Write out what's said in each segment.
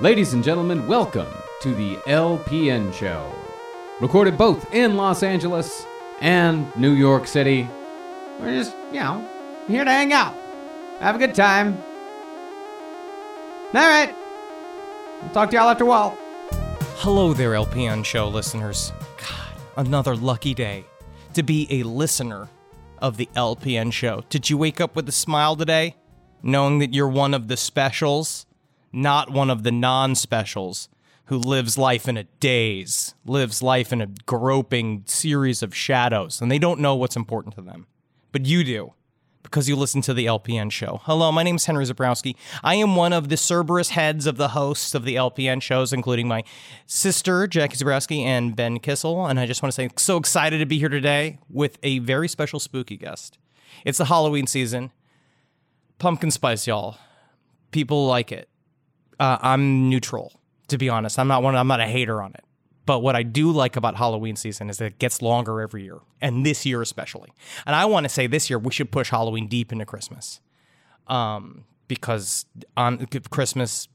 Ladies and gentlemen, welcome to the LPN Show. Recorded both in Los Angeles and New York City. We're just, you know, here to hang out, have a good time. All right. I'll talk to y'all after a while. Hello there, LPN show listeners. God, another lucky day to be a listener of the LPN show. Did you wake up with a smile today, knowing that you're one of the specials, not one of the non specials who lives life in a daze, lives life in a groping series of shadows, and they don't know what's important to them? But you do because you listen to the LPN show. Hello, my name is Henry Zebrowski. I am one of the Cerberus heads of the hosts of the LPN shows, including my sister, Jackie Zebrowski, and Ben Kissel. And I just want to say, so excited to be here today with a very special spooky guest. It's the Halloween season. Pumpkin spice, y'all. People like it. Uh, I'm neutral, to be honest. I'm not one. I'm not a hater on it. But what I do like about Halloween season is that it gets longer every year, and this year especially. And I want to say this year we should push Halloween deep into Christmas, um, because on Christmas,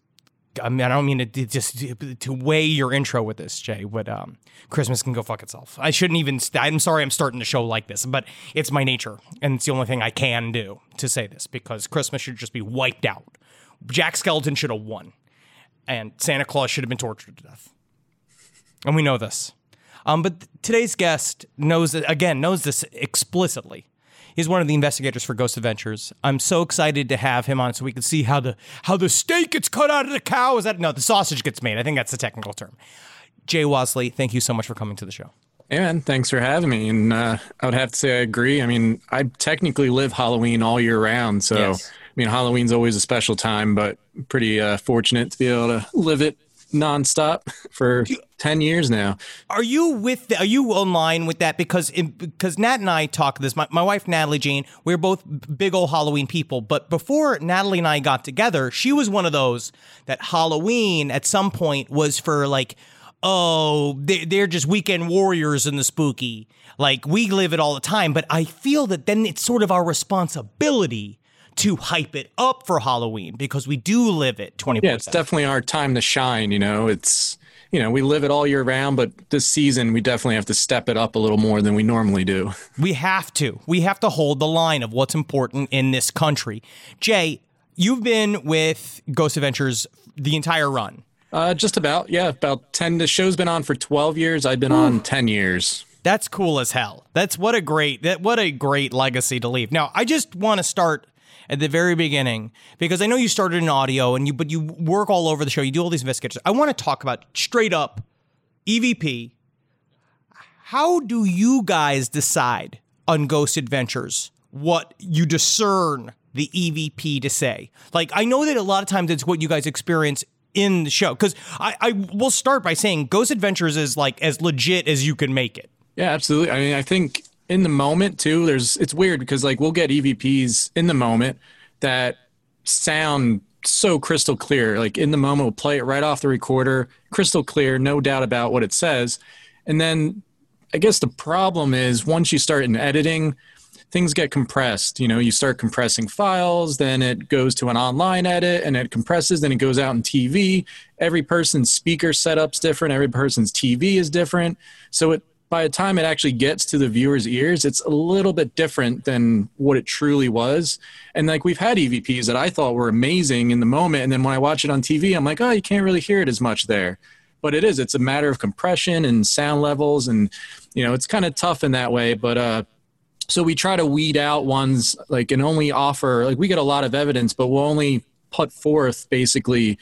I mean I don't mean to just to weigh your intro with this, Jay, but um, Christmas can go fuck itself. I shouldn't even. i I'm sorry, I'm starting the show like this, but it's my nature, and it's the only thing I can do to say this because Christmas should just be wiped out. Jack Skellington should have won, and Santa Claus should have been tortured to death and we know this. Um, but today's guest knows again knows this explicitly. He's one of the investigators for Ghost Adventures. I'm so excited to have him on so we can see how the how the steak gets cut out of the cow. Is that no? The sausage gets made. I think that's the technical term. Jay Wasley, thank you so much for coming to the show. Hey man, thanks for having me. And uh, I would have to say I agree. I mean, I technically live Halloween all year round, so yes. Mean Halloween's always a special time, but pretty uh, fortunate to be able to live it nonstop for 10 years now. Are you with the, are you online with that because in, because Nat and I talk this my, my wife Natalie Jane we're both big old Halloween people but before Natalie and I got together she was one of those that Halloween at some point was for like oh they, they're just weekend warriors in the spooky like we live it all the time but I feel that then it's sort of our responsibility to hype it up for Halloween because we do live it 24 Yeah, it's definitely our time to shine, you know. It's you know, we live it all year round, but this season we definitely have to step it up a little more than we normally do. We have to. We have to hold the line of what's important in this country. Jay, you've been with Ghost Adventures the entire run. Uh, just about, yeah, about 10. The show's been on for 12 years. I've been on 10 years. That's cool as hell. That's what a great that what a great legacy to leave. Now, I just want to start at the very beginning because I know you started in audio and you but you work all over the show. You do all these investigations. I want to talk about straight up EVP. How do you guys decide on Ghost Adventures what you discern the EVP to say? Like I know that a lot of times it's what you guys experience in the show because I, I will start by saying Ghost Adventures is like as legit as you can make it. Yeah, absolutely. I mean, I think in the moment too there's it's weird because like we'll get evps in the moment that sound so crystal clear. Like in the moment we'll play it right off the recorder crystal clear no doubt about what it says. And then i guess the problem is once you start in editing things get compressed. You know you start compressing files then it goes to an online edit and it compresses then it goes out in tv every person's speaker setup's different. Every person's tv is different. So it by the time it actually gets to the viewer's ears, it's a little bit different than what it truly was. And like we've had EVPs that I thought were amazing in the moment. And then when I watch it on TV, I'm like, oh, you can't really hear it as much there. But it is, it's a matter of compression and sound levels. And, you know, it's kind of tough in that way. But, uh, so we try to weed out ones like and only offer like we get a lot of evidence but we'll only put forth basically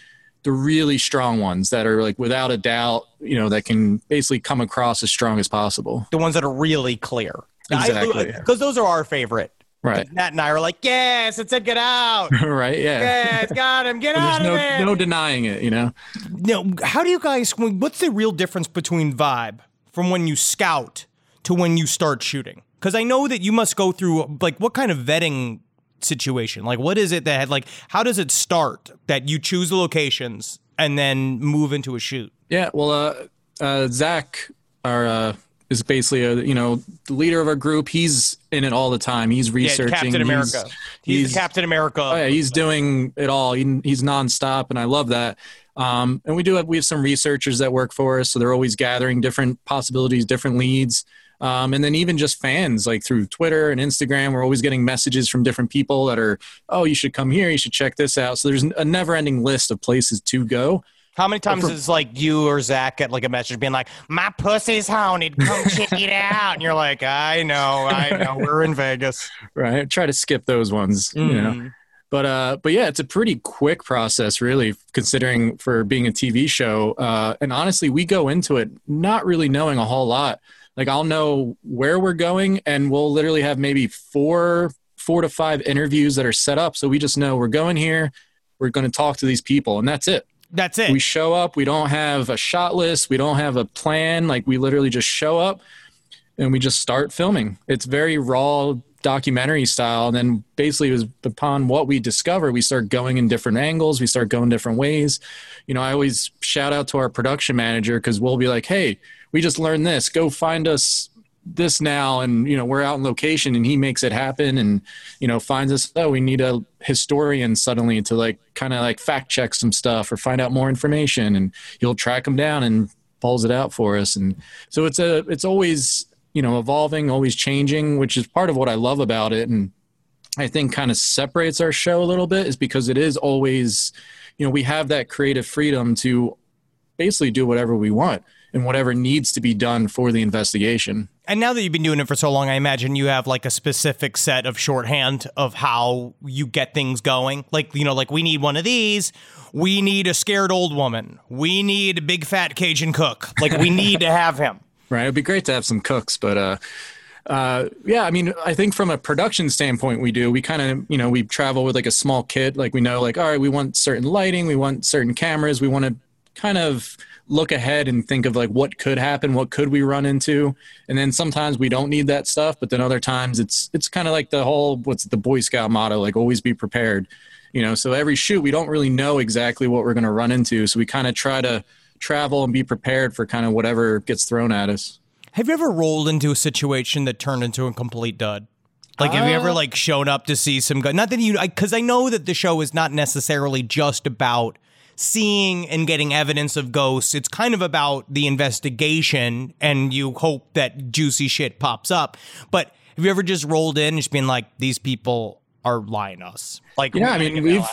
the really strong ones that are like without a doubt, you know, that can basically come across as strong as possible. The ones that are really clear. Exactly. Because those are our favorite. Right. Matt and I are like, yes, it said get out. right. Yeah. Yes, got him. Get out There's of no, there. no denying it, you know? Now, how do you guys? What's the real difference between vibe from when you scout to when you start shooting? Because I know that you must go through like what kind of vetting situation? Like, what is it that had, like how does it start that you choose the locations and then move into a shoot? Yeah. Well, uh, uh, Zak, our, uh, is basically a you know the leader of our group. He's in it all the time. He's researching. Captain He's- America. He's, the Captain America. Oh yeah, he's doing it all. He, he's nonstop, and I love that. Um, and we do have we have some researchers that work for us, so they're always gathering different possibilities, different leads, um, and then even just fans like through Twitter and Instagram. We're always getting messages from different people that are, oh, you should come here, you should check this out. So there's a never-ending list of places to go. How many times for- is like you or Zak get like a message being like, "My pussy's haunted, come check it out," and you're like, "I know, I know, we're in Vegas." Right, try to skip those ones. You know. Mm. but uh but yeah it's a pretty quick process really considering for being a tv show uh and honestly we go into it not really knowing a whole lot like i'll know where we're going and we'll literally have maybe four four to five interviews that are set up. So we just know we're going here. We're going to talk to these people and that's it. That's it. we show up. We don't have a shot list. We don't have a plan. Like we literally just show up and we just start filming. It's very raw documentary style and then basically it was upon what we discover we start going in different angles. We start going different ways. You know i always shout out to our production manager because we'll be like hey we just learned this go find us this now and you know we're out in location and he makes it happen and you know finds us oh we need a historian suddenly to like kind of like fact check some stuff or find out more information and he'll track them down and pulls it out for us and so it's a it's always you know evolving always changing which is part of what i love about it and i think kind of separates our show a little bit is because it is always you know we have that creative freedom to basically do whatever we want and whatever needs to be done for the investigation And now that you've been doing it for so long, I imagine you have like a specific set of shorthand of how you get things going. Like, you know, like we need one of these. We need a scared old woman. We need a big fat Cajun cook. Like, we need to have him. Right. It'd be great to have some cooks, but uh, uh, yeah, I mean, I think from a production standpoint, we do. We kind of, you know, we travel with like a small kit. Like we know, like, all right, we want certain lighting, we want certain cameras, we want to kind of look ahead and think of like what could happen, what could we run into, and then sometimes we don't need that stuff, but then other times it's it's kind of like the whole what's the Boy Scout motto, like always be prepared. You know, so every shoot we don't really know exactly what we're going to run into, so we kind of try to travel and be prepared for kind of whatever gets thrown at us. Have you ever rolled into a situation that turned into a complete dud? Like, have you ever uh. like shown up to see some guy? Not that you, because I, know that the show is not necessarily just about seeing and getting evidence of ghosts. It's kind of about the investigation, and you hope that juicy shit pops up. But have you ever just rolled in and just been like, these people are lying to us? Like, Yeah, I mean, we've,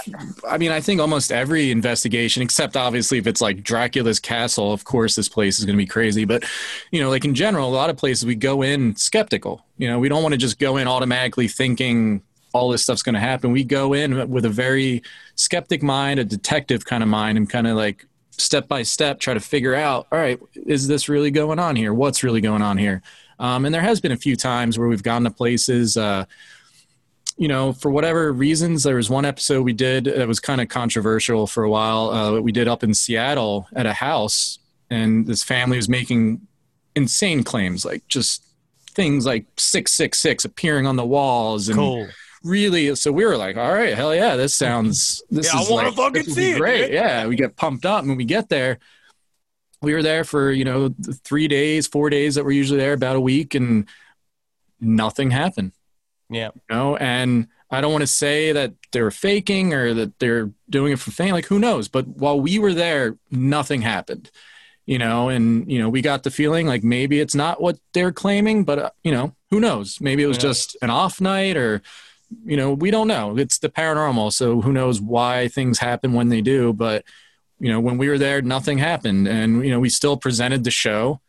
I mean, I think almost every investigation, except obviously if it's like Dracula's castle, of course, this place is going to be crazy. But, you know, like in general, a lot of places we go in skeptical. You know, we don't want to just go in automatically thinking all this stuff's going to happen. We go in with a very skeptic mind, a detective kind of mind, and kind of like step by step try to figure out, all right, is this really going on here? What's really going on here? Um, and there has been a few times where we've gone to places, uh, you know, for whatever reasons, there was one episode we did that was kind of controversial for a while. Uh, we did up in Seattle at a house, and this family was making insane claims, like just things like six six six appearing on the walls, and. Really. So we were like, all right, hell yeah, this sounds. This Yeah, is wanna like, fucking this see it, Great, dude. yeah. We get pumped up, and when we get there, we were there for you know three days, four days that we're usually there, about a week, and nothing happened Yeah. you know and i don't want to say that they're faking or that they're doing it for fame like who knows but while we were there nothing happened you know, and you know, we got the feeling like maybe it's not what they're claiming, but uh, you know, who knows? Maybe it was just an off night or you know, we don't know. It's the paranormal, so who knows why things happen when they do, but you know, when we were there nothing happened and you know, we still presented the show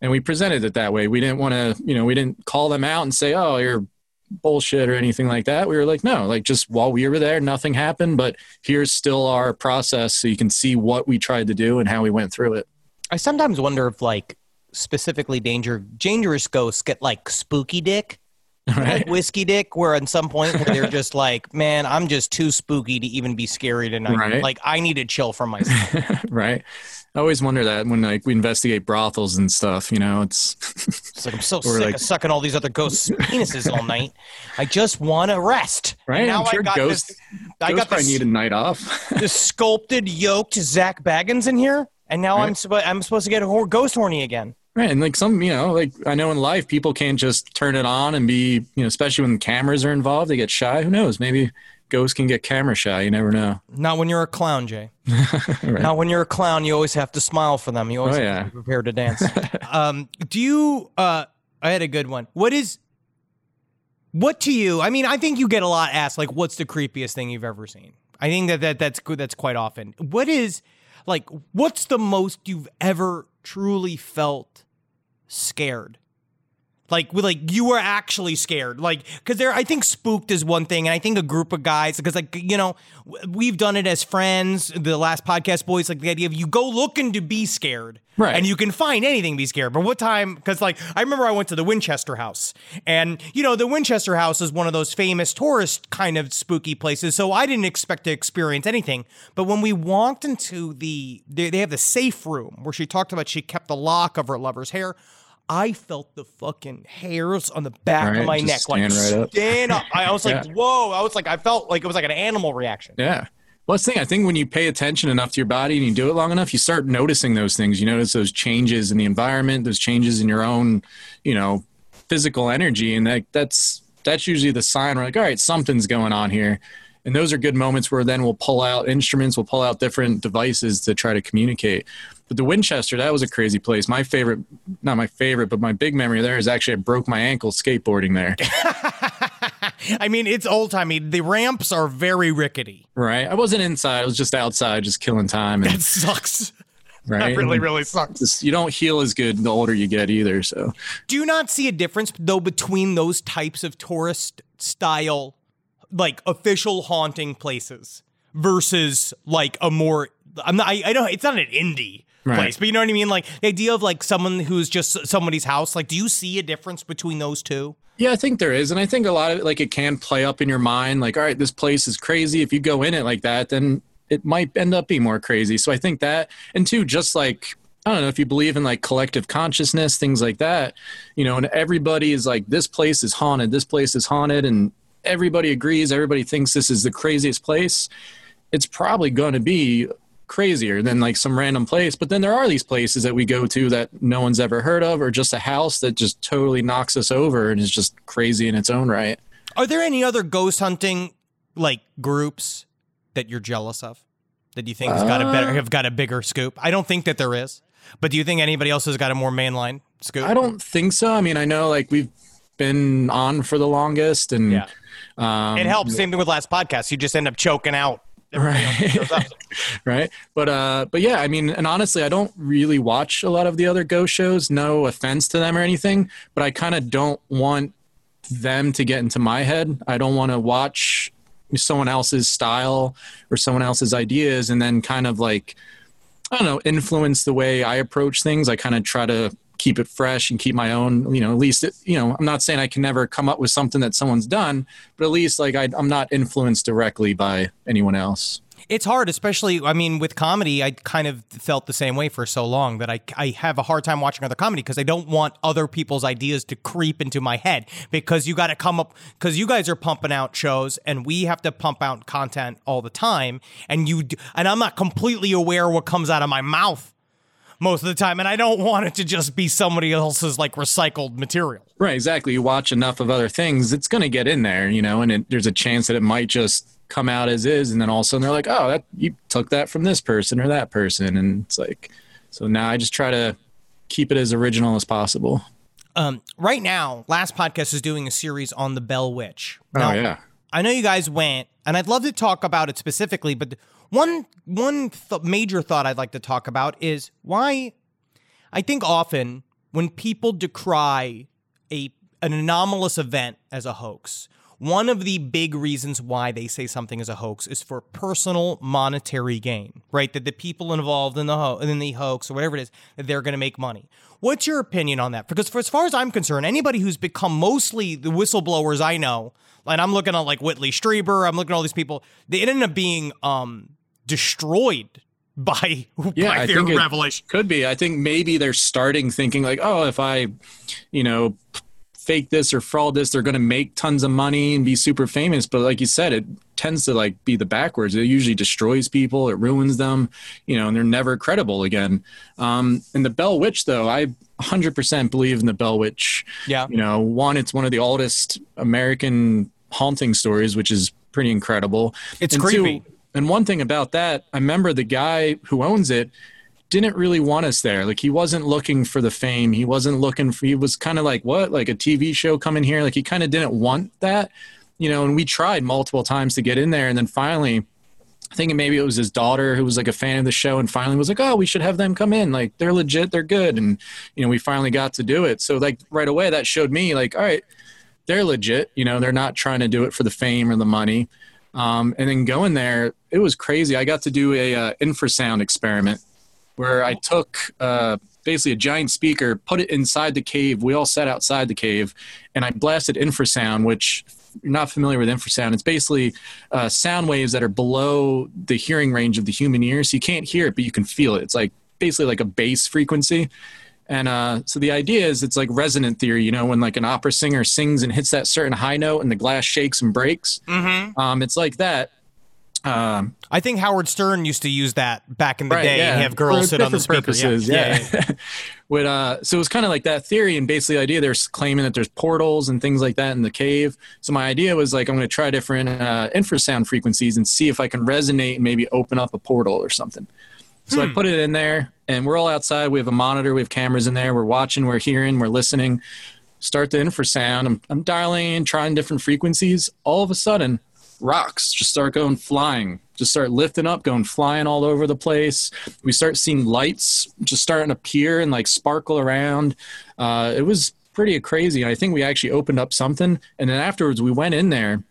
and we presented it that way. We didn't want to, you know, we didn't call them out and say, "Oh, you're bullshit" or anything like that. We were like, "No, like just while we were there, nothing happened, but here's still our process so you can see what we tried to do and how we went through it." I sometimes wonder if like specifically danger dangerous ghosts get like spooky dick. Like whiskey dick, where at some point where they're just like, man, I'm just too spooky to even be scary tonight. Right. Like I need to chill from myself. right? I always wonder that when like we investigate brothels and stuff, you know, it's It's like I'm so sick like- of sucking all these other ghosts' penises all night. I just want to rest. right. Now I'm sure I got ghosts, this. I got this, need a night off. this sculpted, yoked Zak Bagans in here, and now I'm supposed I'm supposed to get a ghost horny again. Right, and like some, you know, like I know in life people can't just turn it on and be, you know, especially when cameras are involved, they get shy. Who knows? Maybe ghosts can get camera shy. You never know. Not when you're a clown, Jay. Right. Not when you're a clown. You always have to smile for them. You always Oh, have to be prepared to dance. um, do you? Uh, I had a good one. What is? What to you? I mean, I think you get a lot asked. Like, what's the creepiest thing you've ever seen? I think that, that that's good. That's quite often. What is like? What's the most you've ever truly felt scared? Like, with like you were actually scared, like because there. I think spooked is one thing, and I think a group of guys, because like you know, we've done it as friends. The last podcast, boys, like the idea of you go looking to be scared, Right. And you can find anything to be scared. But what time? Because like I remember I went to the Winchester House, and you know the Winchester House is one of those famous tourist kind of spooky places. So I didn't expect to experience anything. But when we walked into the, they, they have the safe room where she talked about she kept the lock of her lover's hair. I felt the fucking hairs on the back of my neck like stand right up. stand up. I was like, Yeah. whoa! I was like, I felt like it was like an animal reaction. Yeah. Well, that's the thing. I think when you pay attention enough to your body and you do it long enough, you start noticing those things. You notice those changes in the environment, those changes in your own, you know, physical energy, and that that's that's usually the sign. We're like, all right, something's going on here. And those are good moments where then we'll pull out instruments, we'll pull out different devices to try to communicate. But the Winchester, that was a crazy place. My favorite, not my favorite, but my big memory there is actually I broke my ankle skateboarding there. I mean, it's old timey. The ramps are very rickety. right? I wasn't inside; I was just outside, just killing time. And, It sucks. right? That really, really sucks. just- you don't heal as good the older you get either. So Do you not see a difference though between those types of tourist style, like official haunting places versus like a more? I'm not. I, I don't. It's not an indie Right. place, but you know what I mean. Like the idea of like someone who's just somebody's house. Like, do you see a difference between those two? yeah, I think there is, and I think a lot of it, like it can play up in your mind. Like, all right, this place is crazy. If you go in it like that, then it might end up being more crazy. So I think that, and two, just like. I don't know if you believe in like collective consciousness, things like that, you know, and everybody is like, this place is haunted, this place is haunted, and everybody agrees, everybody thinks this is the craziest place. It's probably going to be crazier than like some random place. But then there are these places that we go to that no one's ever heard of, or just a house that just totally knocks us over and is just crazy in its own right. Are there any other ghost hunting like groups that you're jealous of that you think has got a Uh. better have got a bigger scoop? I don't think that there is, but do you think anybody else has got a more mainline scoop? I don't think so. I mean, I know like we've been on for the longest, and Yeah. um, It helps. Same thing with last podcast. You just end up choking out. right right but uh but yeah i mean and honestly i don't really watch a lot of the other ghost shows no offense to them or anything but i kind of don't want them to get into my head i don't want to watch someone else's style or someone else's ideas and then kind of like i don't know influence the way i approach things i kind of try to keep it fresh and keep my own you know at least it, you know i'm not saying i can never come up with something that someone's done but at least like I, i'm not influenced directly by anyone else It's hard, especially. I mean, with comedy, I kind of felt the same way for so long that I I have a hard time watching other comedy because I don't want other people's ideas to creep into my head because you got to come up because you guys are pumping out shows and we have to pump out content all the time and you and I'm not completely aware what comes out of my mouth most of the time and I don't want it to just be somebody else's like recycled material. Right, exactly. You watch enough of other things, it's going to get in there, you know, and it, there's a chance that it might just come out as is, and then all of a sudden they're like, "Oh, that you took that from this person or that person," and it's like, So now I just try to keep it as original as possible. Um, right now, Last Podcast is doing a series on the Bell Witch. Now, oh yeah. I know you guys went, and I'd love to talk about it specifically, but one one th- major thought I'd like to talk about is why I think often when people decry a an anomalous event as a hoax, one of the big reasons why they say something is a hoax is for personal monetary gain, right? That the people involved in the ho- in the hoax or whatever it is, they're going to make money. What's your opinion on that? Because for as far as I'm concerned, anybody who's become mostly the whistleblowers I know, and I'm looking at like Whitley Strieber, I'm looking at all these people, they ended up being um, destroyed by, Yeah, by I their think it revelation. could be. I think maybe they're starting thinking like, oh, if I, you know, fake this or fraud this, they're going to make tons of money and be super famous. But like you said, it tends to like be the backwards. It usually destroys people. It ruins them, you know, and they're never credible again. Um, and the Bell Witch, though, I 100% believe in the Bell Witch. Yeah. You know, one, it's one of the oldest American haunting stories, which is pretty incredible. It's And creepy. And one thing about that, I remember the guy who owns it didn't really want us there. Like he wasn't looking for the fame. He wasn't looking for. He was kind of like, what, like a TV show coming here? Like he kind of didn't want that, you know. And we tried multiple times to get in there, and then finally, thinking maybe it was his daughter who was like a fan of the show, and finally was like, oh, we should have them come in. Like they're legit, they're good, and you know, we finally got to do it. So like right away, that showed me like, all right, they're legit. You know, they're not trying to do it for the fame or the money. Um, and then going there, it was crazy. I got to do a uh, infrasound experiment where I took uh, basically a giant speaker, put it inside the cave. We all sat outside the cave, and I blasted infrasound, which you're not familiar with infrasound. It's basically uh, sound waves that are below the hearing range of the human ear, so you can't hear it, but you can feel it. It's like basically like a bass frequency. And uh, so the idea is it's like resonant theory, you know, when like an opera singer sings and hits that certain high note and the glass shakes and breaks. Mm-hmm. Um, it's like that. Um, I think Howard Stern used to use that back in the Right, day yeah. and have girls For sit on the different speaker. purposes, yeah. With, uh, so it was kind of like that theory, and basically the idea they're claiming that there's portals and things like that in the cave. So my idea was like I'm going to try different uh, infrasound frequencies and see if I can resonate and maybe open up a portal or something. So I put it in there, and we're all outside. We have a monitor, we have cameras in there. We're watching, we're hearing, we're listening. Start the infrasound. I'm, I'm dialing in, trying different frequencies. All of a sudden, rocks just start going flying, just start lifting up, going flying all over the place. We start seeing lights just starting to appear and like sparkle around. Uh, it was pretty crazy. I think we actually opened up something, and then afterwards we went in there,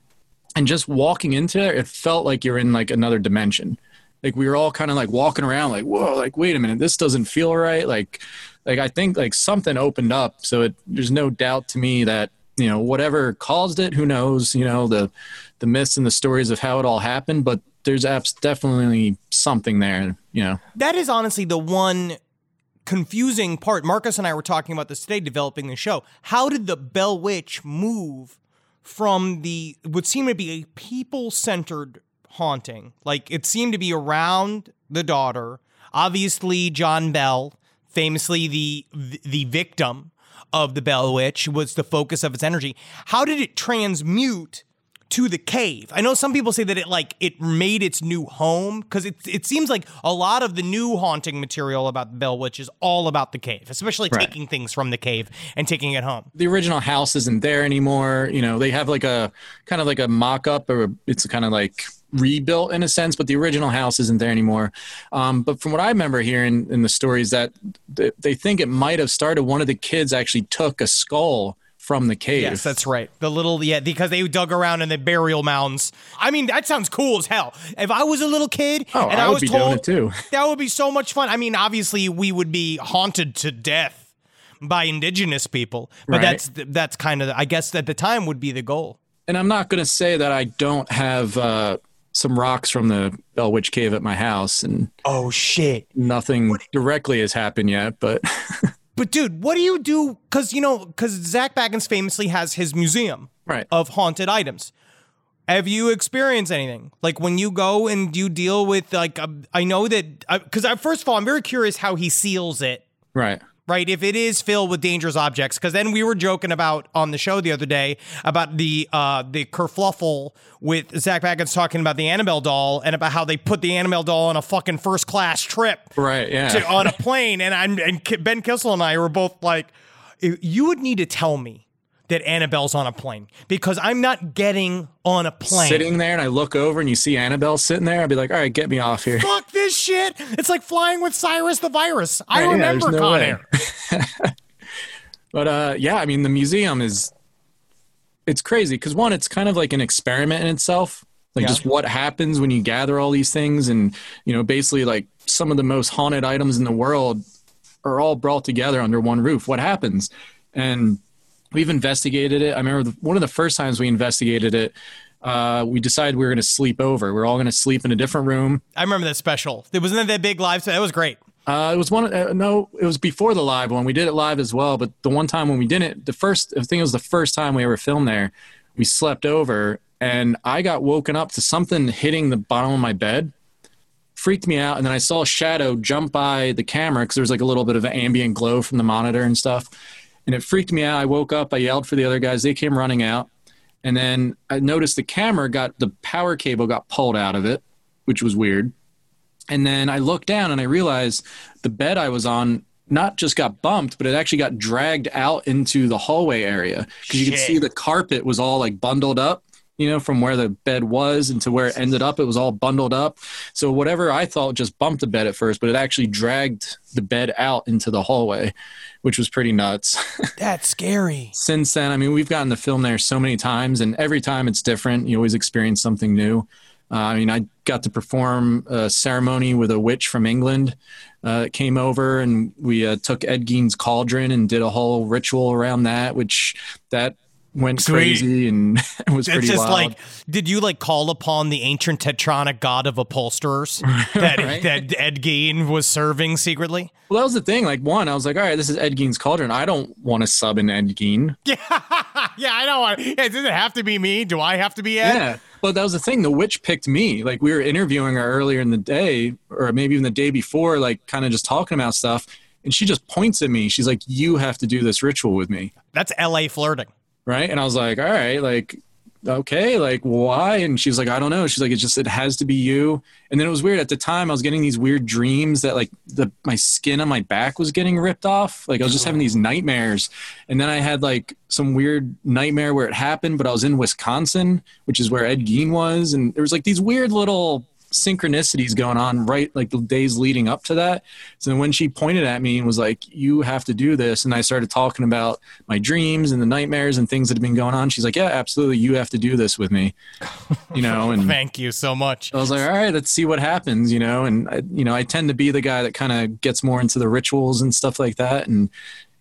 and just walking into it, it felt like you're in like another dimension. Like we were all kind of like walking around, like whoa, like wait a minute, this doesn't feel right. Like, like I think like something opened up. So it, there's no doubt to me that you know whatever caused it, who knows? You know the the myths and the stories of how it all happened, but there's abs- definitely something there. You know, That is honestly the one confusing part. Marcus and I were talking about this today, developing the show. How did the Bell Witch move from the would seem to be a people centered haunting? Like it seemed to be around the daughter. Obviously, John Bell, famously the the victim of the Bell Witch, was the focus of its energy. How did it transmute? to the cave. I know some people say that it like it made its new home because it it seems like a lot of the new haunting material about the Bell Witch is all about the cave, especially Right. taking things from the cave and taking it home. the original house isn't there anymore. You know, they have like a kind of like a mock up or it's kind of like rebuilt in a sense, but the original house isn't there anymore. Um, but from what I remember hearing in the stories that th- they think it might have started one of the kids actually took a skull from the cave. Yes, that's right. The little yeah, because they dug around in the burial mounds. I mean, that sounds cool as hell. If I was a little kid Oh, and I I, would was be doing told it too. that would be so much fun. I mean, obviously we would be haunted to death by indigenous people, but Right. that's that's kind of I guess at the time would be the goal. and I'm not going to say that I don't have uh, some rocks from the Bell Witch Cave at my house, and Oh shit. nothing directly has happened yet. But But dude, what do you do? Because you know, because Zak Bagans famously has his museum right, of haunted items. Have you experienced anything like when you go and you deal with like? um, I know that because I, first of all, I'm very curious how he seals it right, right? If it is filled with dangerous objects, because then we were joking about on the show the other day about the uh the kerfluffle with Zak Bagans talking about the Annabelle doll and about how they put the Annabelle doll on a fucking first class trip Right. Yeah. to, on a plane, and I'm and Ben Kissel and I were both like, you would need to tell me that Annabelle's on a plane because I'm not getting on a plane. Sitting there and I look over and you see Annabelle sitting there, I'd be like, all right, get me off here. Fuck this shit! It's like flying with Cyrus the Virus. I Yeah, remember there's no Con. Air. But uh, yeah, I mean, the museum is it's crazy because one, it's kind of like an experiment in itself. Like Yeah. just what happens when you gather all these things, and you know, basically like some of the most haunted items in the world are all brought together under one roof. What happens? And we've investigated it. I remember the, one of the first times we investigated it. Uh, we decided we were going to sleep over. We are all going to sleep in a different room. I remember that special. It wasn't that big live. So that was great. Uh, it was one. Uh, no, it was before the live one. We did it live as well. But the one time when we didn't, the first, I think it was the first time we ever filmed there. We slept over, and I got woken up to something hitting the bottom of my bed. Freaked me out, and then I saw a shadow jump by the camera because there was like a little bit of an ambient glow from the monitor and stuff, and it freaked me out. I woke up. I yelled for the other guys. They came running out, and then I noticed the camera got the power cable got pulled out of it, which was weird. And then I looked down and I realized the bed I was on not just got bumped, but it actually got dragged out into the hallway area because you could see the carpet was all like bundled up, you know, from where the bed was and to where it ended up, it was all bundled up. So whatever I thought just bumped the bed at first, but it actually dragged the bed out into the hallway, which was pretty nuts. That's scary. Since then, I mean, we've gotten to film there so many times, and every time it's different. You always experience something new. Uh, I mean, I got to perform a ceremony with a witch from England uh, that came over, and we uh, took Ed Gein's cauldron and did a whole ritual around that, which that went crazy and it was It's just wild. like, did you like call upon the ancient tetronic god of upholsterers that Right. that Ed Gein was serving secretly? well, that was the thing. Like, one, I was like, all right, this is Ed Gein's cauldron. I don't want to sub in Ed Gein. yeah, I don't want. Yeah, does it have to be me? Do I have to be Ed? Yeah. But that was the thing. The witch picked me. Like we were interviewing her earlier in the day, or maybe even the day before, like kind of just talking about stuff. And she just points at me. She's like, You have to do this ritual with me. That's L.A. flirting. Right. And I was like, All right, like, okay, like, why? And she's like, I don't know. She's like, It just, it has to be you. And then it was weird. At the time, I was getting these weird dreams that, like, the, my skin on my back was getting ripped off. Like, I was just having these nightmares. And then I had, like, some weird nightmare where it happened, but I was in Wisconsin, which is where Ed Gein was. And there was, like, these weird little synchronicities going on right like the days leading up to that so when she pointed at me and was like you have to do this and i started talking about my dreams and the nightmares and things that have been going on she's like yeah absolutely you have to do this with me you know and Thank you so much. I was like, all right, let's see what happens, you know. And I, you know, I tend to be the guy that kind of gets more into the rituals and stuff like that, and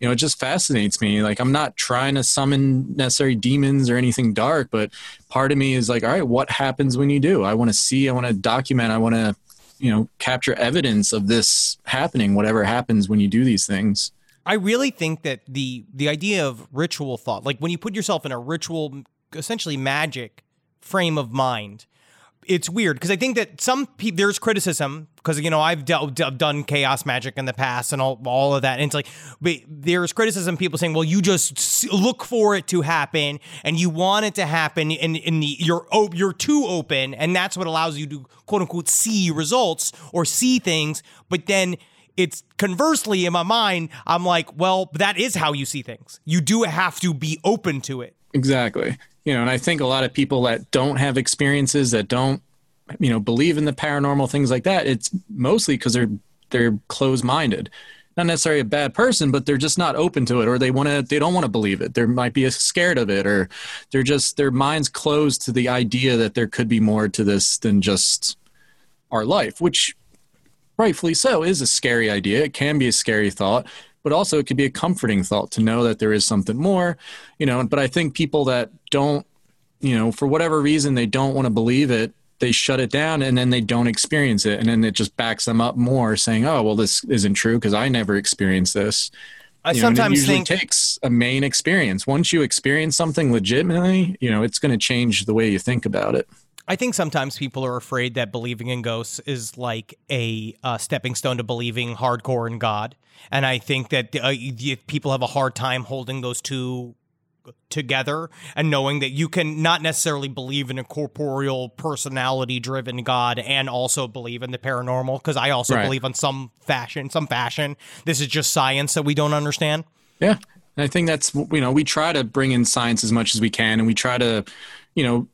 you know, it just fascinates me. Like, I'm not trying to summon necessary demons or anything dark, but part of me is like, all right, what happens when you do? I want to see, I want to document, I want to, you know, capture evidence of this happening, whatever happens when you do these things. I really think that the the idea of ritual thought, like when you put yourself in a ritual, essentially magic frame of mind, it's weird because I think that some there's criticism because you know I've done chaos magic in the past and all all of that. And it's like, there's criticism people saying, well, you just look for it to happen and you want it to happen, and in the you're op- you're too open, and that's what allows you to quote unquote see results or see things, but then it's conversely in my mind, I'm like, well, that is how you see things. You do have to be open to it. Exactly. You know, and I think a lot of people that don't have experiences that don't, you know, believe in the paranormal things like that, it's mostly because they're they're closed-minded. Not necessarily a bad person, but they're just not open to it or they want to they don't want to believe it. They might be scared of it or they're just their minds closed to the idea that there could be more to this than just our life, which rightfully so is a scary idea. It can be a scary thought, but also it could be a comforting thought to know that there is something more, you know. But I think people that don't, you know, for whatever reason, they don't want to believe it, they shut it down and then they don't experience it. And then it just backs them up more saying, oh, well, this isn't true because I never experienced this. I You know, and it sometimes usually think takes a main experience. Once you experience something legitimately, you know, it's going to change the way you think about it. I think sometimes people are afraid that believing in ghosts is like a uh, stepping stone to believing hardcore in God. And I think that uh, people have a hard time holding those two together and knowing that you can not necessarily believe in a corporeal personality driven god and also believe in the paranormal because i also Right. believe in some fashion some fashion this is just science that we don't understand Yeah. And I think that's, you know, we try to bring in science as much as we can and we try to, you know,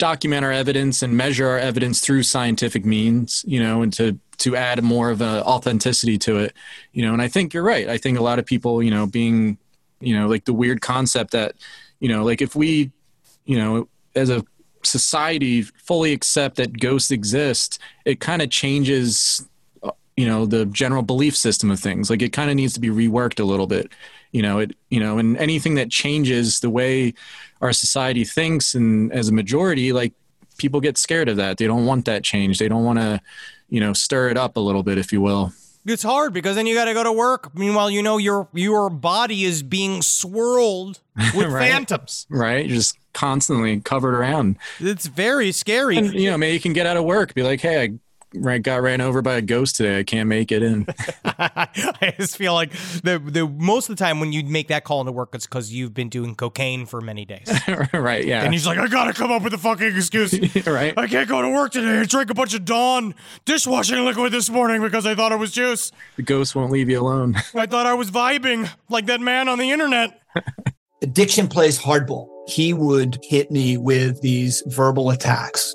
document our evidence and measure our evidence through scientific means, you know, and to, to add more of a authenticity to it, you know, and I think you're right. I think a lot of people, you know, being, you know, like the weird concept that, you know, like if we, you know, as a society fully accept that ghosts exist, it kind of changes uh, you know the general belief system of things like it kind of needs to be reworked a little bit you know it you know and anything that changes the way our society thinks and as a majority like people get scared of that. They don't want that change. They don't want to you know stir it up a little bit if you will. It's hard because then you got to go to work. Meanwhile you know your your body is being swirled with Right. phantoms. Right? You're just constantly covered around. It's very scary. And you know maybe you can get out of work be like hey i right, got ran over by a ghost today i can't make it in I just feel like the the most of the time when you make that call into work, it's because you've been doing cocaine for many days, right yeah and he's like, "I gotta come up with a fucking excuse. right I can't go to work today. I drank a bunch of Dawn dishwashing liquid this morning because I thought it was juice. the ghost won't leave you alone I thought I was vibing like that man on the internet." addiction plays hardball. He would hit me with these verbal attacks.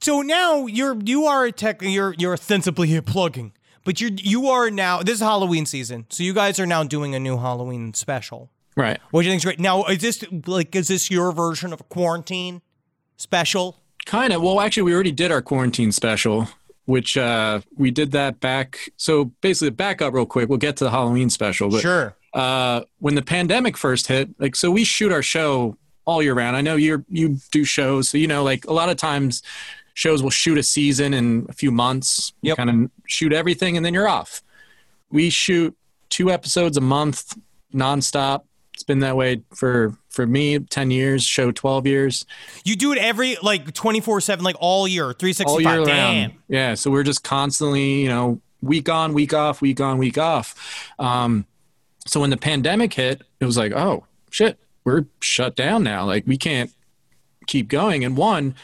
So now you're you are a tech you're you're ostensibly plugging, but you're you are now. This is Halloween season, so you guys are now doing a new Halloween special, right which I think is great. Now, is this like is this your version of a quarantine special? Kind of. Well, actually, we already did our quarantine special, which uh, we did that back. So basically, back up real quick. We'll get to the Halloween special. But, Sure. Uh, when the pandemic first hit, like, so we shoot our show all year round. I know you're you do shows, so you know, like a lot of times, shows will shoot a season in a few months. You Yep. kind of shoot everything, and then you're off. We shoot two episodes a month, nonstop. It's been that way for for me, ten years. Show twelve years. You do it every like twenty four seven, like all year, 365 all year. Damn. round. Yeah, so we're just constantly, you know, week on, week off, week on, week off. Um, so when the pandemic hit, it was like, oh shit, we're shut down now. Like we can't keep going. And one,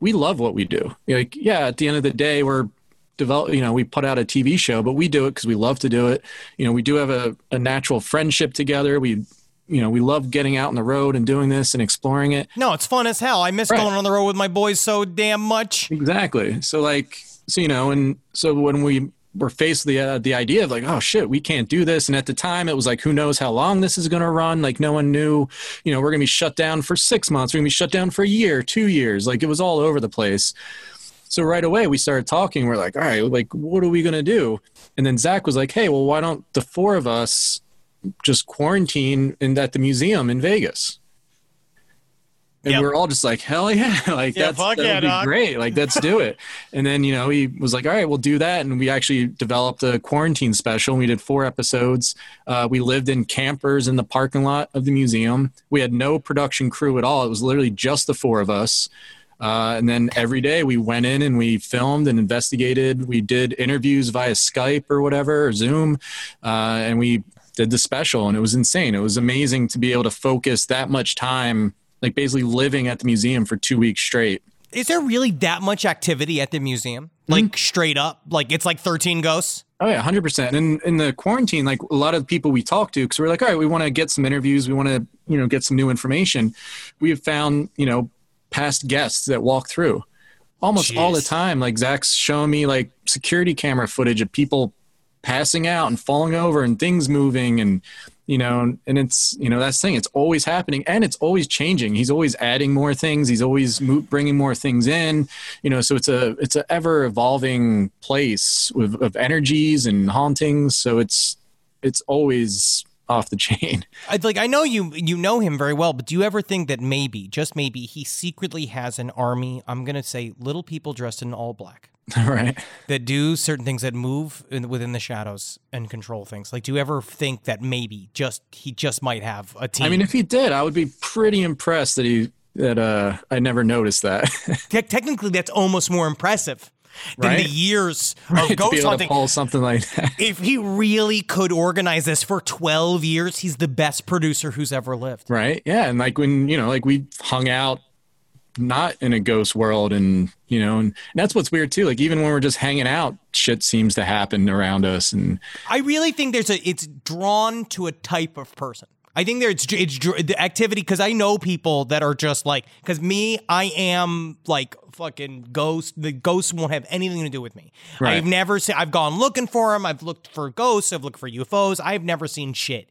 we love what we do. Like, yeah, at the end of the day, we're develop. You know, we put out a TV show, but we do it because we love to do it. You know, we do have a, a natural friendship together. We you know, we love getting out on the road and doing this and exploring it. No, it's fun as hell. I miss Right. going on the road with my boys so damn much. Exactly. So like, so you know, and so when we were faced with the uh, the idea of like, oh shit, we can't do this, and at the time it was like, who knows how long this is going to run? Like no one knew, you know, we're going to be shut down for six months, we're going to be shut down for a year, two years, like it was all over the place. So right away we started talking. We're like, all right, like what are we going to do? And then Zak was like, hey, well, why don't the four of us just quarantine in at the museum in Vegas? And Yep. we are all just like, hell yeah, like Yeah, that's fuck that yeah, be dog. great. Like let's do it. and then you know he was like, all right, we'll do that. And we actually developed a quarantine special. We did four episodes. Uh, we lived in campers in the parking lot of the museum. We had no production crew at all. It was literally just the four of us. Uh, and then every day we went in and we filmed and investigated. We did interviews via Skype or whatever, or Zoom, uh, and we did the special. And it was insane. It was amazing to be able to focus that much time, like basically living at the museum for two weeks straight. Is there really that much activity at the museum? Like mm. straight up, like it's like thirteen ghosts. Oh yeah, hundred percent. And in the quarantine, like a lot of people we talked to, because we're like, all right, we want to get some interviews, we want to, you know, get some new information. We have found, you know, past guests that walk through almost all the time. Like Zak's showing me like security camera footage of people passing out and falling over and things moving and you know and it's you know that's thing. It's always happening and it's always changing. He's always adding more things. He's always bringing more things in you know so it's a it's a ever evolving place with of energies and hauntings. So it's it's always off the chain. I, like I know you you know him very well, but do you ever think that maybe, just maybe, he secretly has an army? I'm gonna say little people dressed in all black right that do certain things that move in, within the shadows and control things. Like, do you ever think that maybe just he just might have a team? i mean if he did i would be pretty impressed that he that uh i never noticed that Te- technically, that's almost more impressive than Right? the years Right, of to be ghost able to hunting. pull something like that If he really could organize this for 12 years, he's the best producer who's ever lived. Right. Yeah. And like when, you know, like we hung out not in a ghost world and, you know, and, that's what's weird too. Like even when we're just hanging out, shit seems to happen around us. And I really think there's a it's drawn to a type of person. I think there's it's the activity because I know people that are just like because me I am like fucking ghost. The ghosts won't have anything to do with me. Right. I've never seen. I've gone looking for them. I've looked for ghosts. I've looked for UFOs. I've never seen shit.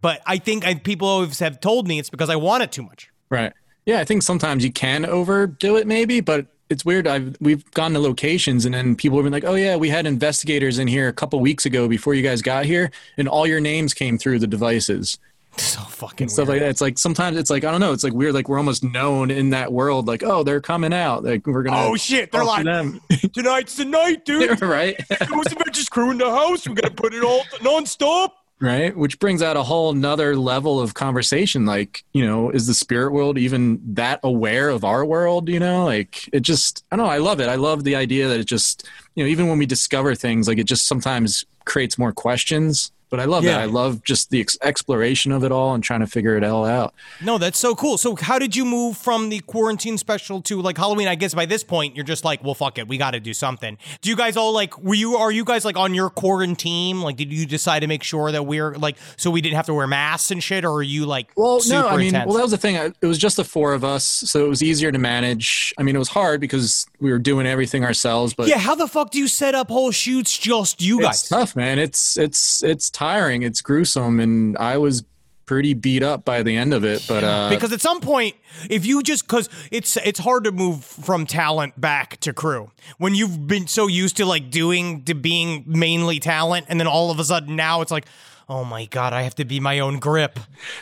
But I think I, people always have told me it's because I want it too much. right. Yeah. I think sometimes you can overdo it maybe, but it's weird. I've, we've gone to locations and then people have been like, oh yeah, we had investigators in here a couple weeks ago before you guys got here and all your names came through the devices. So fucking and stuff weird. like that. It's like sometimes it's like I don't know. It's like weird. Like we're almost known in that world. Like oh, they're coming out. Like we're gonna. Oh shit! They're like, them. tonight's the night, dude. right. Ghost Adventures crew in the house. We're gonna put it all nonstop. Right? Which brings out a whole nother level of conversation like you know is the spirit world even that aware of our world you know? Like it just i don't know i love it. I love the idea that it just you know even when we discover things like it just sometimes creates more questions but i love Yeah. that i love just the ex- exploration of it all and trying to figure it all out No, that's so cool. So, how did you move from the quarantine special to like Halloween? I guess by this point you're just like, well, fuck it, we got to do something. Do you guys all like? Were you? Are you guys like on your quarantine? Like, did you decide to make sure that we're like, so we didn't have to wear masks and shit, or are you like, Well, no, I mean, intense? well, that was the thing. It was just the four of us, so it was easier to manage. I mean, it was hard because we were doing everything ourselves, but yeah, how the fuck do you set up whole shoots just you guys? it's tough, man. It's it's it's tiring. It's gruesome, and I was pretty beat up by the end of it. But uh, because at some point if you just because it's it's hard to move from talent back to crew when you've been so used to like doing to being mainly talent and then all of a sudden now it's like oh my god i have to be my own grip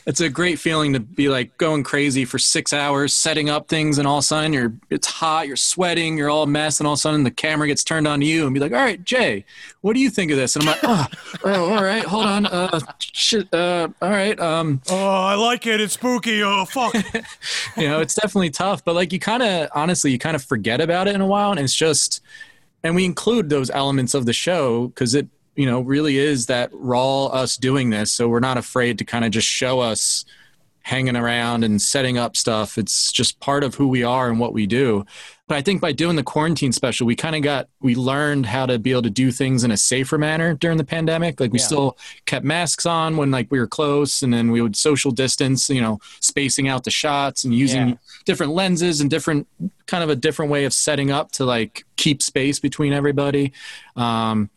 it's a great feeling to be like going crazy for six hours setting up things, and all of a sudden you're it's hot, you're sweating, you're all a mess, and all of a sudden the camera gets turned on to you, and be like, "All right, Jay, what do you think of this?" And I'm like, "Oh, oh all right, hold on, uh, shit, uh, all right, um." oh i like it it's spooky oh fuck you know, it's definitely tough, but like you kind of honestly, you kind of forget about it in a while, and it's just, and we include those elements of the show because it, you know, really is that raw us doing this, so we're not afraid to kind of just show us hanging around and setting up stuff. It's just part of who we are and what we do. But I think by doing the quarantine special, we kind of got we learned how to be able to do things in a safer manner during the pandemic. Like we Yeah. still kept masks on when like we were close, and then we would social distance. You know, spacing out the shots and using Yeah. different lenses and different kind of a different way of setting up to like keep space between everybody. Um,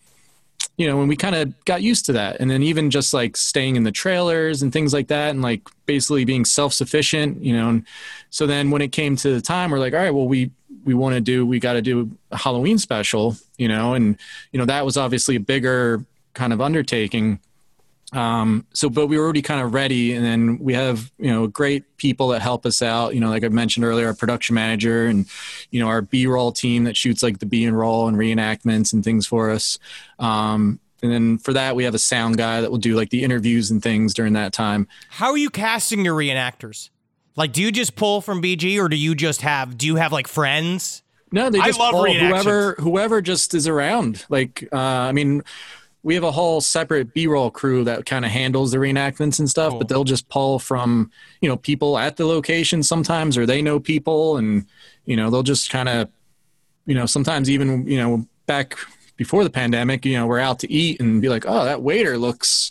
you know, and we kind of got used to that. And then even just like staying in the trailers and things like that, and like basically being self sufficient, you know. And so then when it came to the time, we're like, all right, well, we we want to do, we got to do a Halloween special, you know, and you know that was obviously a bigger kind of undertaking. Um, so, but we were already kind of ready, and then we have you know great people that help us out. You know, like I mentioned earlier, our production manager and you know our B-roll team that shoots like the B and roll and reenactments and things for us. Um, and then for that, we have a sound guy that will do like the interviews and things during that time. How are you casting your reenactors? Like, do you just pull from BG, or do you just have? Do you have like friends? No, they I just love pull whoever whoever just is around. Like, uh, I mean, we have a whole separate B-roll crew that kind of handles the reenactments and stuff, but they'll just pull from you know people at the location sometimes, or they know people, and you know they'll just kind of you know sometimes even you know back before the pandemic, you know, we're out to eat and be like, oh, that waiter looks,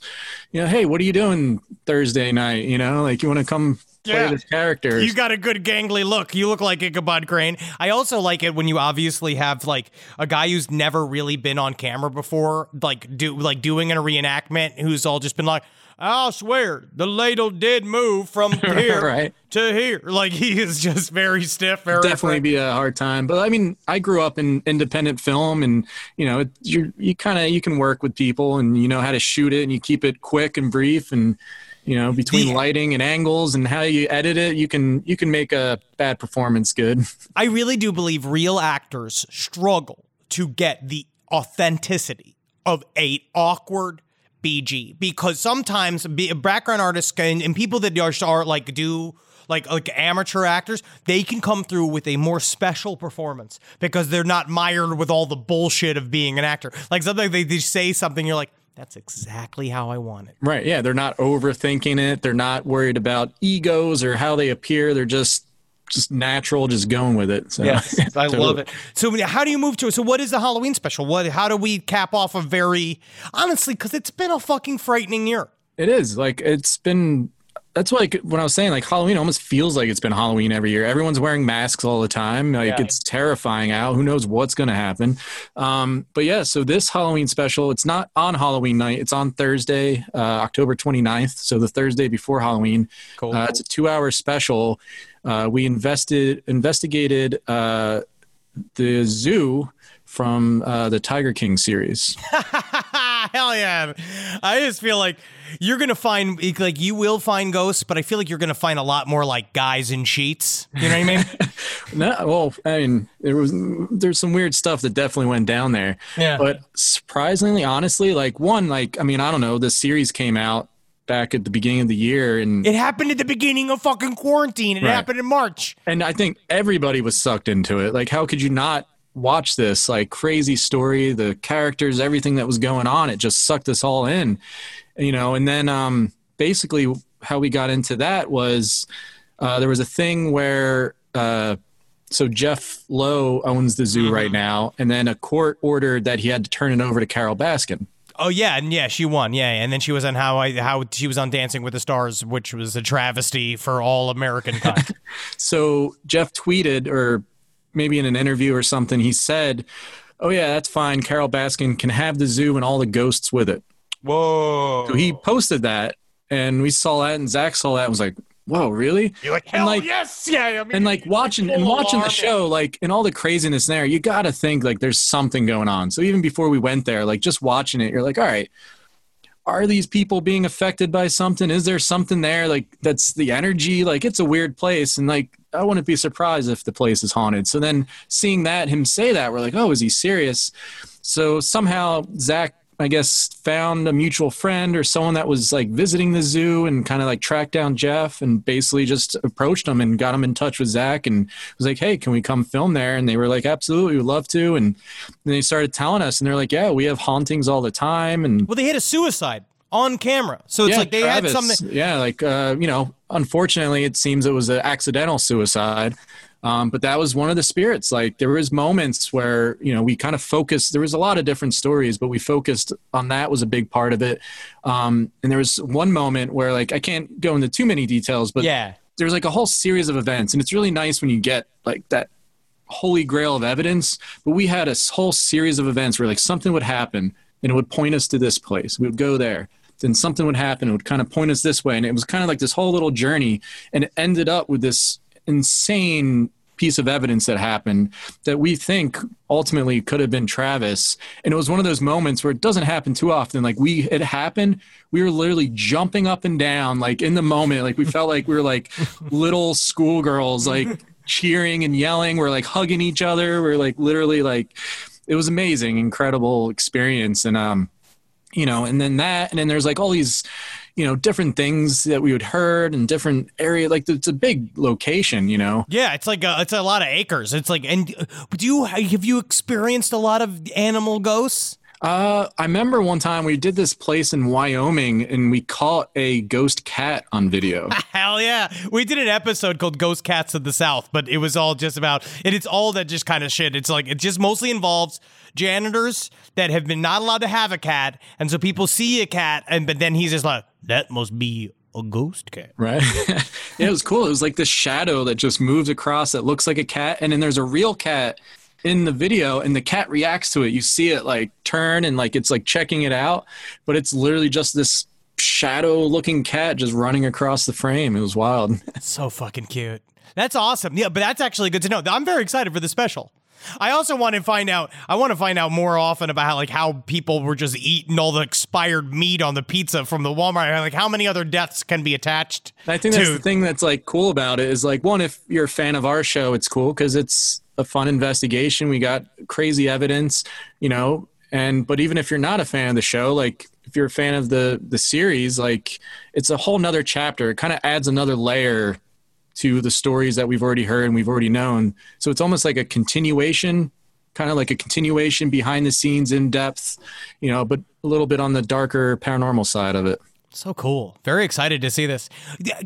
you know, hey, what are you doing Thursday night? You know, like you want to come Yeah. this character. You got a good gangly look. You look like Ichabod Crane. I also like it when you obviously have like a guy who's never really been on camera before, like do like doing a reenactment, who's all just been like, "I'll swear the ladle did move from here Right. to here." Like he is just very stiff, very definitely be a hard time. But I mean, I grew up in independent film, and you know, it, you you kind of you can work with people, and you know how to shoot it, and you keep it quick and brief, and you know, between lighting and angles and how you edit it, you can you can make a bad performance good. I really do believe real actors struggle to get the authenticity of a awkward BG because sometimes background artists can, and people that are, are like do like like amateur actors, they can come through with a more special performance because they're not mired with all the bullshit of being an actor. Like something they, they say something, you're like, that's exactly how I want it. Right. Yeah. They're not overthinking it. They're not worried about egos or how they appear. They're just just natural, just going with it. So, Yes, I love it. So, how do you move to it? So, what is the Halloween special? What? How do we cap off a very honestly? Because it's been a fucking frightening year. It is like it's been. That's like when I was saying like Halloween almost feels like it's been Halloween every year. Everyone's wearing masks all the time. Like Yeah. it's terrifying out. Who knows what's going to happen? Um, but yeah, so this Halloween special, it's not on Halloween night. It's on Thursday, uh, October 29th. So the Thursday before Halloween. Cool. Uh, it's a two-hour special. Uh, we invested investigated uh, the zoo from uh, the Tiger King series. Hell yeah! I just feel like you're gonna find like you will find ghosts, but I feel like you're gonna find a lot more like guys in sheets. You know what I mean? No, well, I mean, there was there's some weird stuff that definitely went down there. Yeah. But surprisingly, honestly, like one, like I mean, I don't know, the series came out back at the beginning of the year, and it happened at the beginning of fucking quarantine. It Right. happened in March. and I think everybody was sucked into it. Like, how could you not watch this like crazy story? The characters, everything that was going on, it just sucked us all in, you know. And then, um, basically, how we got into that was uh, there was a thing where. Uh, so Jeff Lowe owns the zoo right now, and then a court ordered that he had to turn it over to Carole Baskin. Oh yeah, and yeah, she won. Yeah, and then she was on how I how she was on Dancing with the Stars, which was a travesty for all American kind. So Jeff tweeted, or maybe in an interview or something, he said, "Oh yeah, that's fine. Carole Baskin can have the zoo and all the ghosts with it." Whoa! So he posted that, and we saw that, and Zak saw that, and was like, "Whoa, really?" You're like, And, hell like- yes, yeah. I mean, and like watching and watching the show like in all the craziness there you gotta think like there's something going on so even before we went there like just watching it you're like all right are these people being affected by something is there something there like that's the energy like it's a weird place and like i wouldn't be surprised if the place is haunted. So then seeing that him say that we're like oh is he serious? So somehow Zak i guess found a mutual friend or someone that was like visiting the zoo and kind of like tracked down jeff and basically just approached him and got him in touch with Zak and was like hey can we come film there? And they were like absolutely we'd love to. And then they started telling us and they're like yeah we have hauntings all the time and well, they hit a suicide on camera, so it's yeah, like they Travis, had something. Yeah, like uh, you know, unfortunately, it seems it was an accidental suicide. Um, but that was one of the spirits. Like there was moments where you know we kind of focused. There was a lot of different stories, but we focused on that was a big part of it. Um, and there was one moment where like I can't go into too many details, but Yeah. there's like a whole series of events, and it's really nice when you get like that holy grail of evidence. But we had a whole series of events where like something would happen and it would point us to this place. We would go there. Then something would happen. It would kind of point us this way. And it was kind of like this whole little journey. And it ended up with this insane piece of evidence that happened that we think ultimately could have been Travis. And it was one of those moments where it doesn't happen too often. Like we, it happened. We were literally jumping up and down, like in the moment. Like we felt like we were like little schoolgirls, like cheering and yelling. We're like hugging each other. We're like literally like, it was amazing, incredible experience. And, um, you know, and then that, and then there's like all these, you know, different things that we would heard in different area. Like it's a big location, you know. Yeah, it's like a, it's a lot of acres. It's like, and uh, do you have you experienced a lot of animal ghosts? Uh, I remember one time we did this place in Wyoming and we caught a ghost cat on video. Hell yeah. We did an episode called Ghost Cats of the South, but it was all just about, and it's all that just kind of shit. It's like, it just mostly involves janitors that have been not allowed to have a cat. And so people see a cat, and but then he's just like, that must be a ghost cat. Right. yeah, it was cool. It was like this shadow that just moves across that looks like a cat. And then there's a real cat in the video and the cat reacts to it. You see it like turn and like it's like checking it out, but it's literally just this shadow looking cat just running across the frame. It was wild. So fucking cute. That's awesome. Yeah, but that's actually good to know. I'm very excited for the special. I also want to find out. I want to find out more often about how, like how people were just eating all the expired meat on the pizza from the Walmart. Like how many other deaths can be attached? I think that's to- the thing that's like cool about it is like one, if you're a fan of our show, it's cool because it's a fun investigation. We got crazy evidence, you know, and but even if you're not a fan of the show, like if you're a fan of the the series, like it's a whole nother chapter. It kind of adds another layer to the stories that we've already heard and we've already known. So it's almost like a continuation, kind of like a continuation behind the scenes in depth, you know, but a little bit on the darker paranormal side of it. So cool. Very excited to see this.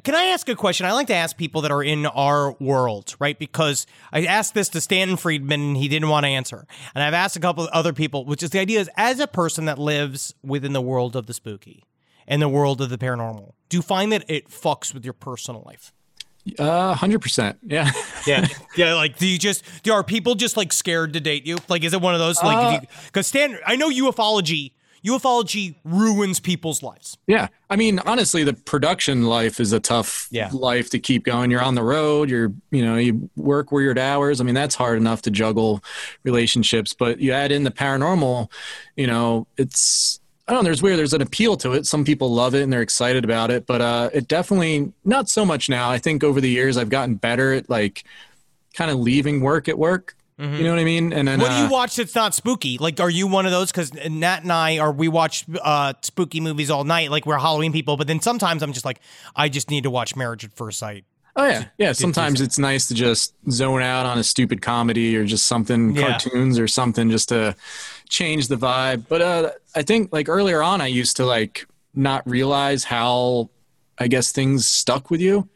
Can I ask a question? I like to ask people that are in our world, right? Because I asked this to Stanton Friedman and he didn't want to answer. And I've asked a couple of other people, which is the idea is as a person that lives within the world of the spooky and the world of the paranormal, do you find that it fucks with your personal life? Uh, hundred percent. Yeah. Yeah. yeah. Like, do you just, do, are people just like scared to date you? Like, is it one of those, like, because Stan, I know ufology, ufology ruins people's lives. Yeah. I mean, honestly, the production life is a tough Yeah. life to keep going. You're on the road, you're, you know, you work weird hours. I mean, that's hard enough to juggle relationships, but you add in the paranormal, you know, it's, I don't know, there's weird, there's an appeal to it. Some people love it and they're excited about it, but uh, it definitely, not so much now. I think over the years I've gotten better at like kind of leaving work at work. You know what I mean? And then, What do uh, you watch that's not spooky? Like, are you one of those? Because Nat and I are we watch uh, spooky movies all night, like we're Halloween people. But then sometimes I'm just like, I just need to watch Marriage at First Sight. Oh yeah, yeah. Sometimes it's nice to just zone out on a stupid comedy or just something Yeah. cartoons or something just to change the vibe. But uh, I think like earlier on, I used to like not realize how I guess things stuck with you,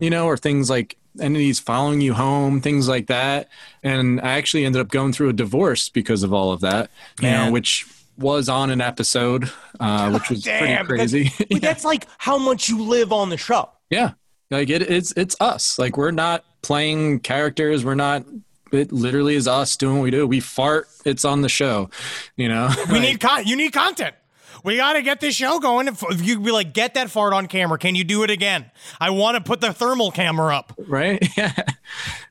you know, or things like entities following you home, things like that. And I actually ended up going through a divorce because of all of that, you know, which was on an episode, uh, which was Damn, pretty crazy. But that's like how much you live on the show. Yeah. Like it, it's it's us. Like we're not playing characters. We're not. It literally is us doing what we do. We fart. It's on the show. You know. We need con- you need content. We got to get this show going. If if you be like, get that fart on camera. Can you do it again? I want to put the thermal camera up. right. Yeah.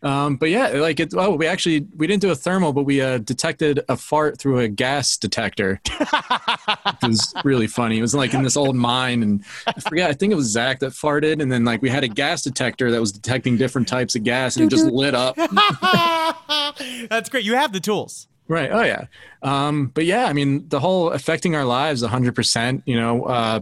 Um, but yeah, like it. Oh, we actually we didn't do a thermal, but we uh, detected a fart through a gas detector. it was really funny. It was like in this old mine, and I forget. I think it was Zak that farted, and then like we had a gas detector that was detecting different types of gas, and it just lit up. That's great. You have the tools. Right. Oh yeah. Um, but yeah, I mean, the whole affecting our lives hundred percent, you know, uh,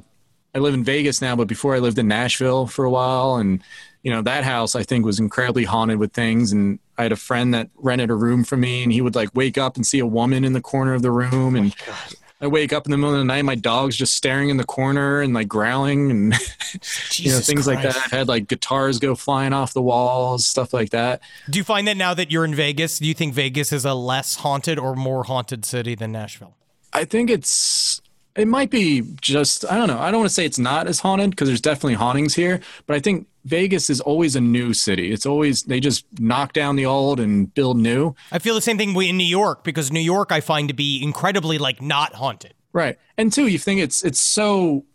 I live in Vegas now, but before I lived in Nashville for a while. And, you know, that house I think was incredibly haunted with things. And I had a friend that rented a room for me and he would like wake up and see a woman in the corner of the room. And I wake up in the middle of the night, my dog's just staring in the corner and like growling and you know things like that. I've had like guitars go flying off the walls, stuff like that. Do you find that now that you're in Vegas, do you think Vegas is a less haunted or more haunted city than Nashville? I think it's it might be just I don't know. I don't want to say it's not as haunted because there's definitely hauntings here, but I think Vegas is always a new city. It's always they just knock down the old and build new. I feel the same thing in New York because New York I find to be incredibly like not haunted. Right. And two, you think it's it's so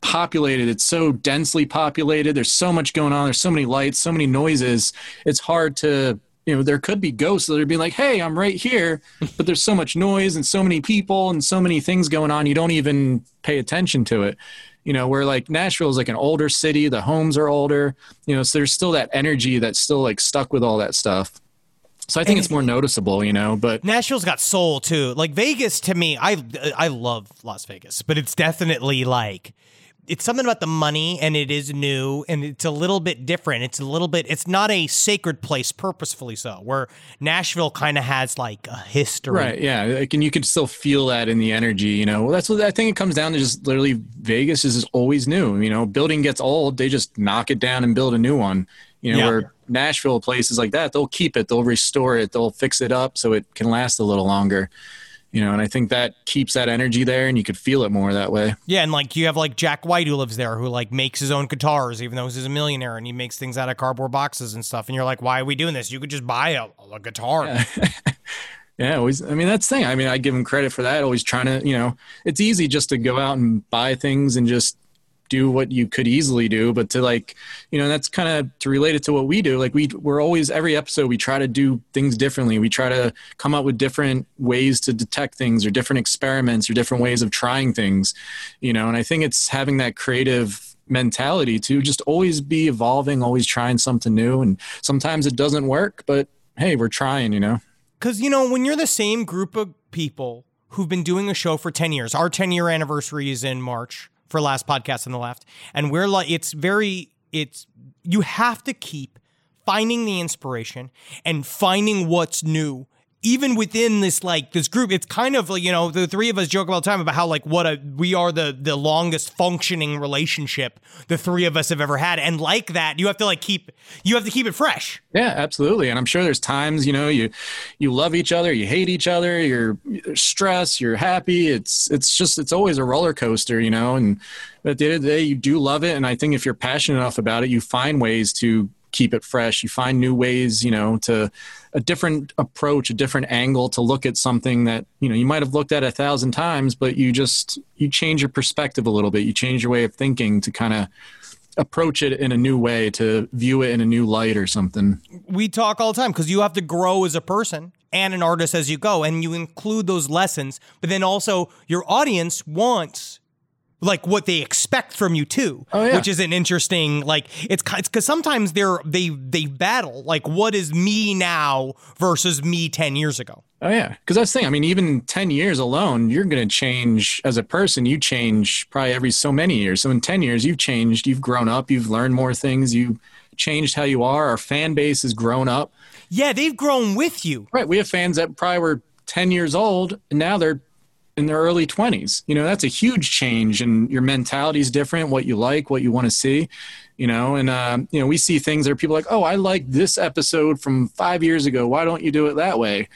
populated, it's so densely populated. There's so much going on. There's so many lights, so many noises. It's hard to you know, there could be ghosts that are being like, "Hey, I'm right here," but there's so much noise and so many people and so many things going on, you don't even pay attention to it. You know, where like Nashville is like an older city, the homes are older. You know, so there's still that energy that's still like stuck with all that stuff. So I think and it's more noticeable, you know. But Nashville's got soul too. Like Vegas, to me, I I love Las Vegas, but it's definitely like it's something about the money and it is new and it's a little bit different. It's a little bit it's not a sacred place purposefully so. Where Nashville kind of has like a history. Right, yeah. Like, and you can still feel that in the energy, you know. Well, that's what I think it comes down to just literally Vegas is always new, you know. Building gets old, they just knock it down and build a new one. You know, yeah. where Nashville places like that, they'll keep it, they'll restore it, they'll fix it up so it can last a little longer you know and i think that keeps that energy there and you could feel it more that way. Yeah and like you have like jack white who lives there who like makes his own guitars even though he's a millionaire and he makes things out of cardboard boxes and stuff and you're like why are we doing this? You could just buy a, a guitar. Yeah. yeah always i mean that's the thing. I mean i give him credit for that always trying to you know it's easy just to go out and buy things and just do what you could easily do but to like you know that's kind of to relate it to what we do. Like we we're always every episode we try to do things differently. We try to come up with different ways to detect things or different experiments or different ways of trying things you know? And i think it's having that creative mentality to just always be evolving always trying something new. And sometimes it doesn't work but hey we're trying you know? Because you know when you're the same group of people who've been doing a show for 10 years our 10 year anniversary is in march for last podcast on the left. And we're like, it's very, it's, you have to keep finding the inspiration and finding what's new even within this like this group it's kind of like you know the three of us joke all the time about how like what a we are the the longest functioning relationship the three of us have ever had. And like that you have to like keep you have to keep it fresh. Yeah absolutely. And i'm sure there's times you know you you love each other you hate each other you're, stressed you're happy. It's it's just it's always a roller coaster you know and at the end of the day you do love it. And i think if you're passionate enough about it you find ways to keep it fresh. You find new ways, you know, to a different approach, a different angle to look at something that, you know, you might have looked at a thousand times, but you just, you change your perspective a little bit. You change your way of thinking to kind of approach it in a new way, to view it in a new light or something. We talk all the time because you have to grow as a person and an artist as you go, and you include those lessons, but then also your audience wants like what they expect from you too oh, yeah. which is an interesting like it's because sometimes they're they they battle like what is me now versus me 10 years ago. Oh yeah. Because that's the thing. I mean even 10 years alone you're going to change as a person. You change probably every so many years. So in 10 years you've changed. You've grown up. You've learned more things. You changed how you are. Our fan base has grown up. Yeah they've grown with you. Right. We have fans that probably were 10 years old. And now they're in their early 20s. You know, that's a huge change and your mentality is different, what you like, what you want to see, you know, and, um, you know, we see things that are people like, oh, I like this episode from five years ago. Why don't you do it that way?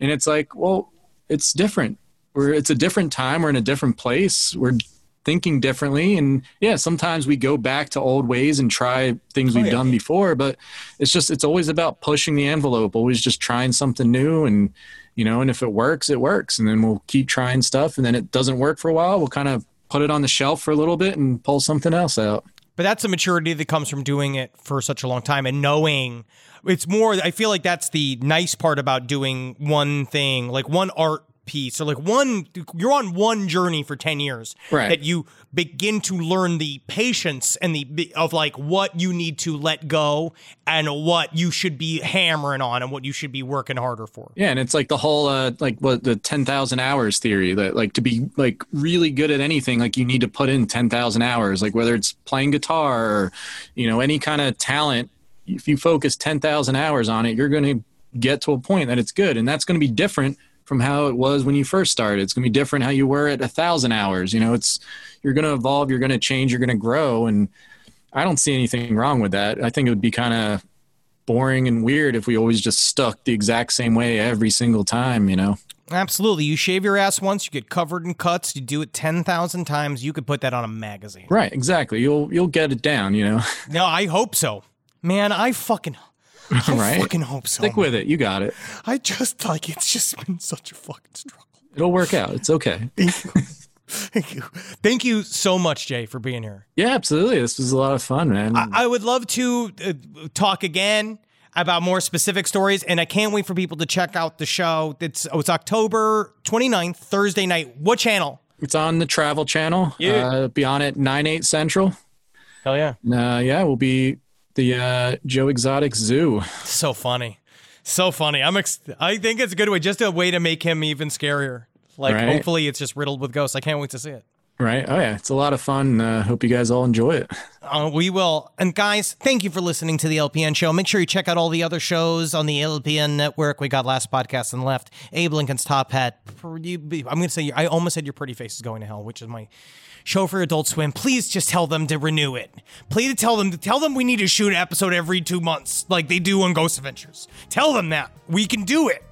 And it's like, well, it's different. We're, it's a different time. We're in a different place. We're thinking differently. And yeah, sometimes we go back to old ways and try things oh, we've yeah. done before, but it's just, it's always about pushing the envelope, always just trying something new and, you know, and if it works, it works. And then we'll keep trying stuff. And then it doesn't work for a while. We'll kind of put it on the shelf for a little bit and pull something else out. But that's the maturity that comes from doing it for such a long time and knowing it's more, I feel like that's the nice part about doing one thing, like one art piece or like one you're on one journey for 10 years right. that you begin to learn the patience and the of like what you need to let go and what you should be hammering on and what you should be working harder for. Yeah and it's like the whole uh like what the 10,000 hours theory that like to be like really good at anything like you need to put in 10,000 hours like whether it's playing guitar or you know any kind of talent if you focus 10,000 hours on it you're going to get to a point that it's good and that's going to be different from how it was when you first started. It's going to be different how you were at a thousand hours. You know, it's you're going to evolve, you're going to change, you're going to grow, and I don't see anything wrong with that. I think it would be kind of boring and weird if we always just stuck the exact same way every single time. You know. Absolutely. You shave your ass once, you get covered in cuts. You do it ten thousand times. You could put that on a magazine. Right. Exactly. You'll you'll get it down. You know. No, I hope so. Man, I fucking. I right. fucking hope so. Stick with it. You got it. I just like it's just been such a fucking struggle. It'll work out. It's okay. Thank you. Thank you so much, Jay, for being here. Yeah, absolutely. This was a lot of fun, man. I, I would love to uh, talk again about more specific stories, and I can't wait for people to check out the show. It's oh, it's October 29th, Thursday night. What channel? It's on the Travel Channel. Yeah. Uh, be on at 9, 8 Central. Hell yeah. Uh, yeah, we'll be the uh, Joe Exotic Zoo. So funny. So funny. I'm ex- I think it's a good way, just a way to make him even scarier. Like, Right. hopefully, it's just riddled with ghosts. I can't wait to see it. Right. Oh, yeah. It's a lot of fun. Uh, hope you guys all enjoy it. Uh, we will. And guys, thank you for listening to the LPN show. Make sure you check out all the other shows on the LPN network. We got last podcast on the left. Abe Lincoln's Top Hat. I'm going to say, I almost said Your Pretty Face is Going to Hell, which is my show for Adult Swim. Please just tell them to renew it. Please tell them, to tell them we need to shoot an episode every two months like they do on Ghost Adventures. Tell them that. We can do it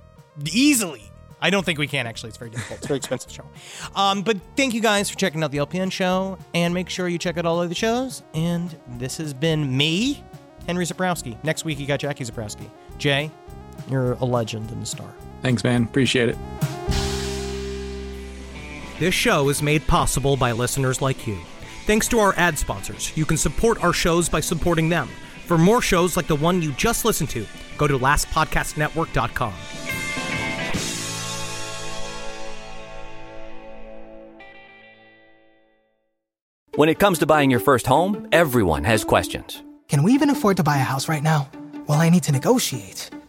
easily. I don't think we can actually. It's very difficult. It's a very expensive show. Um, but thank you guys for checking out the LPN show, and make sure you check out all of the shows. And this has been me, Henry Zebrowski. Next week you got Jackie Zebrowski. Jay, you're a legend and a star. Thanks, man. Appreciate it. This show is made possible by listeners like you. Thanks to our ad sponsors, you can support our shows by supporting them. For more shows like the one you just listened to, go to lastpodcastnetwork.com. When it comes to buying your first home, everyone has questions. Can we even afford to buy a house right now? Well, I need to negotiate.